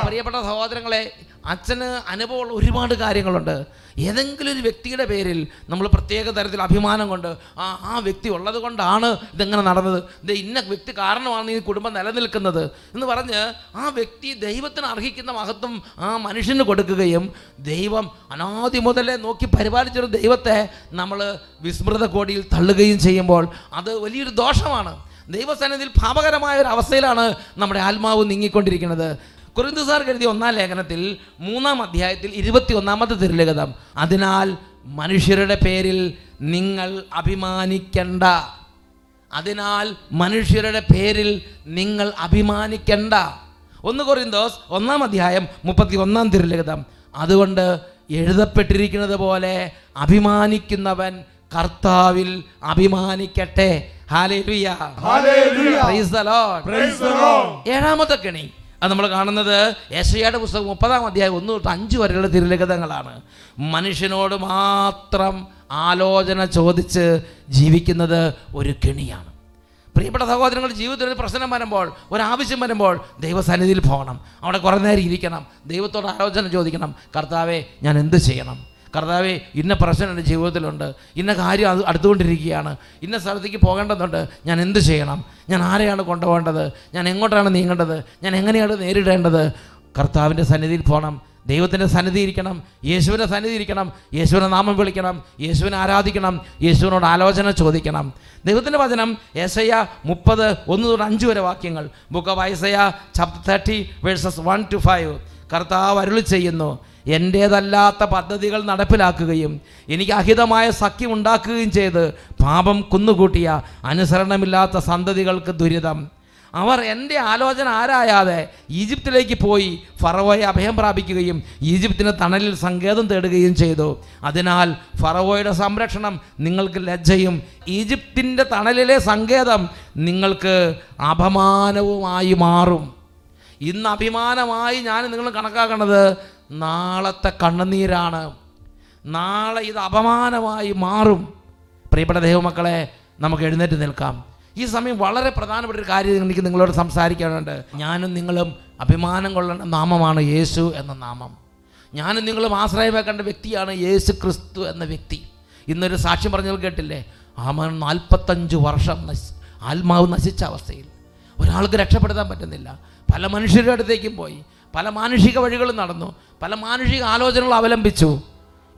പ്രിയപ്പെട്ട സഹോദരങ്ങളെ അച്ഛന് അനുഭവമുള്ള ഒരുപാട് കാര്യങ്ങളുണ്ട്. ഏതെങ്കിലും ഒരു വ്യക്തിയുടെ പേരിൽ നമ്മൾ പ്രത്യേക തരത്തിൽ അഭിമാനം കൊണ്ട് ആ ആ വ്യക്തി ഉള്ളത് കൊണ്ടാണ് ഇതെങ്ങനെ നടന്നത്. ഇത് ഇന്ന വ്യക്തി കാരണമാണ് ഈ കുടുംബം നിലനിൽക്കുന്നത്. എന്ന് പറഞ്ഞ് ആ വ്യക്തി ദൈവത്തിന് അർഹിക്കുന്ന മഹത്വം ആ മനുഷ്യന് കൊടുക്കുകയും ദൈവം അനാദി മുതലേ നോക്കി പരിപാലിച്ചൊരു ദൈവത്തെ നമ്മൾ വിസ്മൃത കോടിയിൽ തള്ളുകയും ചെയ്യുമ്പോൾ അത് വലിയൊരു ദോഷമാണ്. ദൈവസന്നിധിയിൽ പാപകരമായ ഒരു അവസ്ഥയിലാണ് നമ്മുടെ ആത്മാവ് നീങ്ങിക്കൊണ്ടിരിക്കുന്നത്. കുറിന്തുസാർ കരുതി ഒന്നാം ലേഖനത്തിൽ മൂന്നാം അധ്യായത്തിൽ ഇരുപത്തി ഒന്നാമത്തെ തിരുലഗതം അതിനാൽ മനുഷ്യരുടെ പേരിൽ നിങ്ങൾ അഭിമാനിക്കണ്ട. അതിനാൽ മനുഷ്യരുടെ പേരിൽ നിങ്ങൾ അഭിമാനിക്കണ്ട. ഒന്ന് കൊറിന്തോസ് ഒന്നാം അധ്യായം മുപ്പത്തി ഒന്നാം തിരുലഗതം അതുകൊണ്ട് എഴുതപ്പെട്ടിരിക്കുന്നത് പോലെ അഭിമാനിക്കുന്നവൻ കർത്താവിൽ അഭിമാനിക്കട്ടെ. ഹാലേലുയ ഏഴാമത്തെ കെണി. അത് നമ്മൾ കാണുന്നത് യേശയ്യയുടെ പുസ്തകം മുപ്പതാം അധ്യായം ഒന്ന് തൊട്ട് അഞ്ച് വരെയുള്ള തിരുലിഖിതങ്ങളാണ് മനുഷ്യനോട് മാത്രം ആലോചന ചോദിച്ച് ജീവിക്കുന്നത് ഒരു കെണിയാണ്. പ്രിയപ്പെട്ട സഹോദരങ്ങൾ ജീവിതത്തിൽ ഒരു പ്രശ്നം വരുമ്പോൾ ഒരാവശ്യം വരുമ്പോൾ ദൈവസന്നിധിയിൽ പോകണം. അവിടെ കുറേ നേരം ഇരിക്കണം. ദൈവത്തോട് ആലോചന ചോദിക്കണം. കർത്താവെ ഞാൻ എന്ത് ചെയ്യണം? കർത്താവെ ഇന്ന പ്രശ്നം എന്റെ ജീവിതത്തിലുണ്ട്. ഇന്ന കാര്യം അത് അടുത്തുകൊണ്ടിരിക്കുകയാണ്. ഇന്ന സ്ഥലത്തേക്ക് പോകേണ്ടതുണ്ട്. ഞാൻ എന്ത് ചെയ്യണം? ഞാൻ ആരെയാണ് കൊണ്ടുപോകേണ്ടത്? ഞാൻ എങ്ങോട്ടാണ് നീങ്ങേണ്ടത്? ഞാൻ എങ്ങനെയാണ് നേരിടേണ്ടത്? കർത്താവിന്റെ സന്നിധിയിൽ പോകണം. ദൈവത്തിന്റെ സന്നിധി ഇരിക്കണം. യേശുവിന്റെ സന്നിധി ഇരിക്കണം. യേശുവിനെ നാമം വിളിക്കണം. യേശുവിനെ ആരാധിക്കണം. യേശുവിനോട് ആലോചന ചോദിക്കണം. ദൈവത്തിന്റെ വചനം ഏസയ്യ മുപ്പത് ഒന്ന് തൊട്ട് അഞ്ച് വരെ വാക്യങ്ങൾ. Book of Isaiah chapter thirty verses one two five. കർത്താവ് അരുളി ചെയ്യുന്നു. എന്റേതല്ലാത്ത പദ്ധതികൾ നടപ്പിലാക്കുകയും എനിക്ക് അഹിതമായ സഖ്യം ഉണ്ടാക്കുകയും ചെയ്ത് പാപം കുന്നുകൂട്ടിയ അനുസരണമില്ലാത്ത സന്തതികൾക്ക് ദുരിതം. അവർ എന്റെ ആലോചന ആരായാതെ ഈജിപ്തിലേക്ക് പോയി ഫറവോയെ അഭയം പ്രാപിക്കുകയും ഈജിപ്തിന് തണലിൽ സങ്കേതം തേടുകയും ചെയ്തു. അതിനാൽ ഫറവോയുടെ സംരക്ഷണം നിങ്ങൾക്ക് ലജ്ജയും ഈജിപ്തിന്റെ തണലിലെ സങ്കേതം നിങ്ങൾക്ക് അപമാനവുമായി മാറും. ഇന്ന് അഭിമാനമായി ഞാൻ നിങ്ങൾ കണക്കാക്കുന്നത് നാളത്തെ കണ്ണുനീരാണ്. നാളെ ഇത് അപമാനമായി മാറും. പ്രിയപ്പെട്ട ദൈവമക്കളെ നമുക്ക് എഴുന്നേറ്റ് നിൽക്കാം. ഈ സമയം വളരെ പ്രധാനപ്പെട്ട ഒരു കാര്യം എനിക്ക് നിങ്ങളോട് സംസാരിക്കാനുണ്ട്. ഞാനും നിങ്ങളും അഭിമാനം കൊള്ളേണ്ട നാമമാണ് യേശു എന്ന നാമം. ഞാനും നിങ്ങളും ആശ്രയം വെക്കേണ്ട വ്യക്തിയാണ് യേശു ക്രിസ്തു എന്ന വ്യക്തി. ഇന്നൊരു സാക്ഷ്യം പറഞ്ഞു കേട്ടില്ലേ? ആമൻ നാൽപ്പത്തഞ്ച് വർഷം നശി ആത്മാവ് നശിച്ച അവസ്ഥയിൽ. ഒരാൾക്ക് രക്ഷപ്പെടുത്താൻ പറ്റുന്നില്ല. പല മനുഷ്യരുടെ അടുത്തേക്കും പോയി. പല മാനുഷിക വഴികളും നടന്നു. പല മാനുഷിക ആലോചനകൾ അവലംബിച്ചു.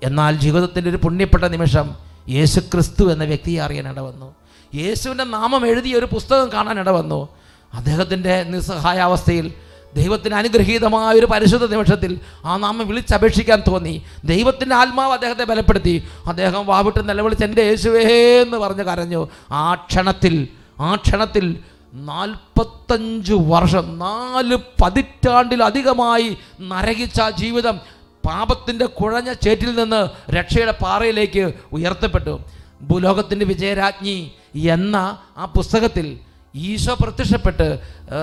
എന്നാൽ ജീവിതത്തിന്റെ ഒരു പുണ്യപ്പെട്ട നിമിഷം യേശു ക്രിസ്തു എന്ന വ്യക്തിയെ അറിയാൻ ഇടവന്നു. യേശുവിന്റെ നാമം എഴുതിയ ഒരു പുസ്തകം കാണാൻ ഇടവന്നു. അദ്ദേഹത്തിന്റെ നിസ്സഹായാവസ്ഥയിൽ ദൈവത്തിന് അനുഗ്രഹീതമായ ഒരു പരിശുദ്ധ നിമിഷത്തിൽ ആ നാമം വിളിച്ചപേക്ഷിക്കാൻ തോന്നി. ദൈവത്തിന്റെ ആത്മാവ് അദ്ദേഹത്തെ ബലപ്പെടുത്തി. അദ്ദേഹം വാവിട്ട് നിലവിളിച്ച് എന്റെ യേശുവേ എന്ന് പറഞ്ഞ് കരഞ്ഞു. ആ ക്ഷണത്തിൽ ആ ക്ഷണത്തിൽ നാൽപ്പത്തഞ്ച് വർഷം നാല് പതിറ്റാണ്ടിലധികമായി നരകിച്ച ജീവിതം പാപത്തിന്റെ കുഴഞ്ഞ ചേറ്റിൽ നിന്ന് രക്ഷയുടെ പാറയിലേക്ക് ഉയർത്തപ്പെട്ടു. ഭൂലോകത്തിന്റെ വിജയരാജ്ഞി എന്ന ആ പുസ്തകത്തിൽ ഈശോ പ്രത്യക്ഷപ്പെട്ട്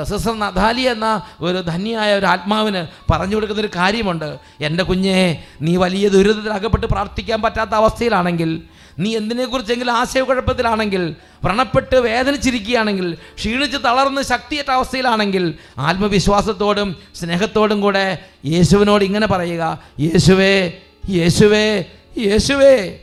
സിസ്റ്റർ നദാലി എന്ന ഒരു ധന്യയായ ഒരു ആത്മാവിന് പറഞ്ഞു കൊടുക്കുന്ന ഒരു കാര്യമുണ്ട്. എന്റെ കുഞ്ഞെ നീ വലിയ ദുരിതത്തിൽ അകപ്പെട്ട് പ്രാർത്ഥിക്കാൻ പറ്റാത്ത അവസ്ഥയിലാണെങ്കിൽ നീ എന്തിനെക്കുറിച്ചെങ്കിലും ആശയക്കുഴപ്പത്തിലാണെങ്കിൽ വ്രണപ്പെട്ട് വേദനിച്ചിരിക്കുകയാണെങ്കിൽ ക്ഷീണിച്ച് തളർന്ന് ശക്തിയേറ്റ അവസ്ഥയിലാണെങ്കിൽ ആത്മവിശ്വാസത്തോടും സ്നേഹത്തോടും കൂടെ യേശുവിനോട് ഇങ്ങനെ പറയുക യേശുവേ യേശുവേ യേശുവേ.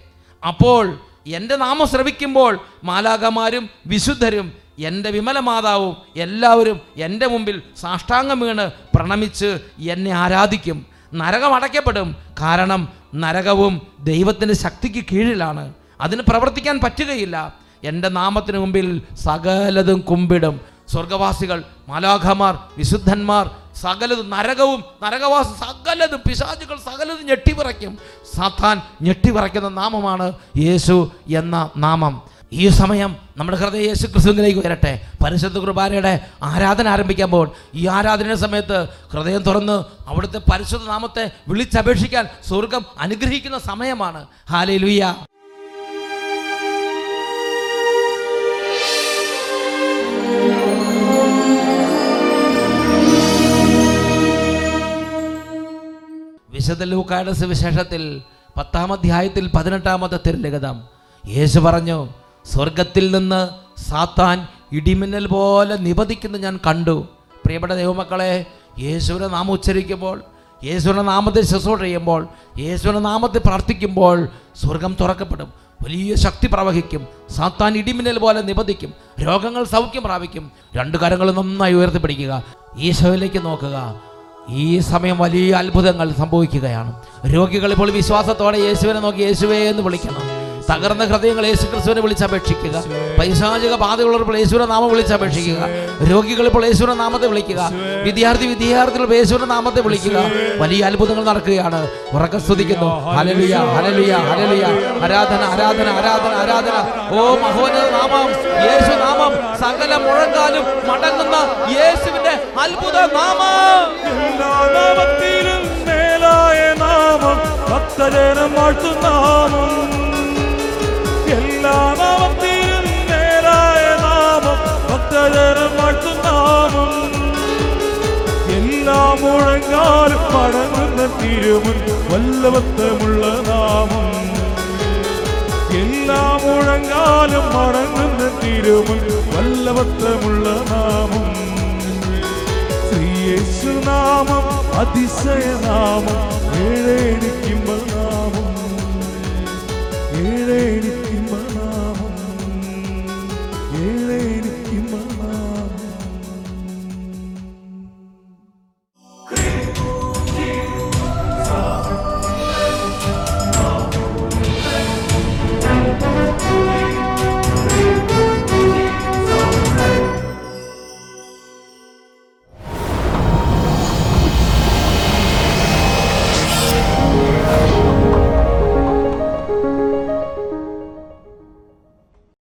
അപ്പോൾ എന്റെ നാമം ശ്രവിക്കുമ്പോൾ മാലാകമാരും വിശുദ്ധരും എന്റെ വിമല മാതാവും എല്ലാവരും എന്റെ മുമ്പിൽ സാഷ്ടാംഗം വീണ് പ്രണമിച്ച് എന്നെ ആരാധിക്കും. നരകം അടയ്ക്കപ്പെടും. കാരണം നരകവും ദൈവത്തിന്റെ ശക്തിക്ക് കീഴിലാണ്. അതിന് പ്രവർത്തിക്കാൻ പറ്റുകയില്ല. എന്റെ നാമത്തിന് മുമ്പിൽ സകലതും കുമ്പിടും. സ്വർഗവാസികൾ മാലാഖമാർ വിശുദ്ധന്മാർ സകലതും നരകവും നരകവാസ സകലതും പിശാചുകൾ സകലതും ഞെട്ടിവിറയ്ക്കും. സാത്താൻ ഞെട്ടിവിറയ്ക്കുന്ന നാമമാണ് യേശു എന്ന നാമം. ഈ സമയം നമ്മുടെ ഹൃദയ യേശു ക്രിസ്തുവിലേക്ക് വരട്ടെ. പരിശുദ്ധ കുർബാനയുടെ ആരാധന ആരംഭിക്കുമ്പോൾ ഈ ആരാധനയുടെ സമയത്ത് ഹൃദയം തുറന്ന് അവിടുത്തെ പരിശുദ്ധ നാമത്തെ വിളിച്ചപേക്ഷിക്കാൻ സ്വർഗം അനുഗ്രഹിക്കുന്ന സമയമാണ്. ഹാലേ ലുയ്യ വിശുദ്ധ ലൂക്കായുടെ സുവിശേഷത്തിൽ പത്താം അധ്യായത്തിൽ പതിനെട്ടാമത്തെ തിരുലഗതം യേശു പറഞ്ഞു സ്വർഗത്തിൽ നിന്ന് സാത്താൻ ഇടിമിന്നൽ പോലെ നിപതിക്കുന്ന ഞാൻ കണ്ടു. പ്രിയപ്പെട്ട ദൈവമക്കളെ യേശുവിനെ നാമം ഉച്ചരിക്കുമ്പോൾ യേശുവിന്റെ നാമത്തിൽ ശുശ്രൂഷ ചെയ്യുമ്പോൾ യേശുവിന്റെ നാമത്തിൽ പ്രാർത്ഥിക്കുമ്പോൾ സ്വർഗം തുറക്കപ്പെടും. വലിയ ശക്തി പ്രവഹിക്കും. സാത്താൻ ഇടിമിന്നൽ പോലെ നിപതിക്കും. രോഗങ്ങൾ സൗഖ്യം പ്രാപിക്കും. രണ്ടു കരങ്ങളും നന്നായി ഉയർത്തിപ്പിടിക്കുക. ഈശോയിലേക്ക് നോക്കുക. ഈ സമയം വലിയ അത്ഭുതങ്ങൾ സംഭവിക്കുകയാണ്. രോഗികൾ ഇപ്പോൾ വിശ്വാസത്തോടെ യേശുവിനെ നോക്കി യേശുവേ എന്ന് വിളിക്കണം തകർന്ന ഹൃദയങ്ങൾ യേശു ക്രിസ്തുവിനെ വിളിച്ചപേക്ഷിക്കുക. പൈശാചിക ബാധയുള്ളവർ യേശുവിനെ നാമം വിളിച്ചപേക്ഷിക്കുക. രോഗികൾ ഇപ്പോൾ യേശുവിനെ നാമത്തെ വിളിക്കുക. വിദ്യാർത്ഥി വിദ്യാർത്ഥികൾ യേശുവിനെ നാമത്തെ വിളിക്കുക. വലിയ അത്ഭുതങ്ങൾ നടക്കുകയാണ്. ഉറക്കം സ്തുതിക്കുന്നു. ഹലലിയ ഹലലിയ ഹലലിയ ആരാധന ആരാധന ആരാധന ആരാധന. ഓ മഹോന നാമം യേശു നാമം. സകല മുഴങ്കാലും മടങ്ങുന്ന യേശുവിന്റെ അത്ഭുത നാമം. നാമം ഭക്തജനം വാഴ്ത്തും നാമം. എല്ലാ നാമത്തിലും മേലായ നാമം ഭക്തജനം വാഴ്ത്തും നാമം എല്ലാ മുഴങ്ങാലും മടങ്ങുന്ന തിരുമുൻ വല്ലവത്തമുള്ള നാമം. എല്ലാ മുഴങ്ങാലും മടങ്ങുന്ന തിരുമുൻ വല്ലഭത്വമുള്ള നാമം. ശ്രീയേശുനാമം അതിശയനാമം ഏഴേണിക്കുമ്പോൾ നാമം ഏഴേണിക്കുമ്പ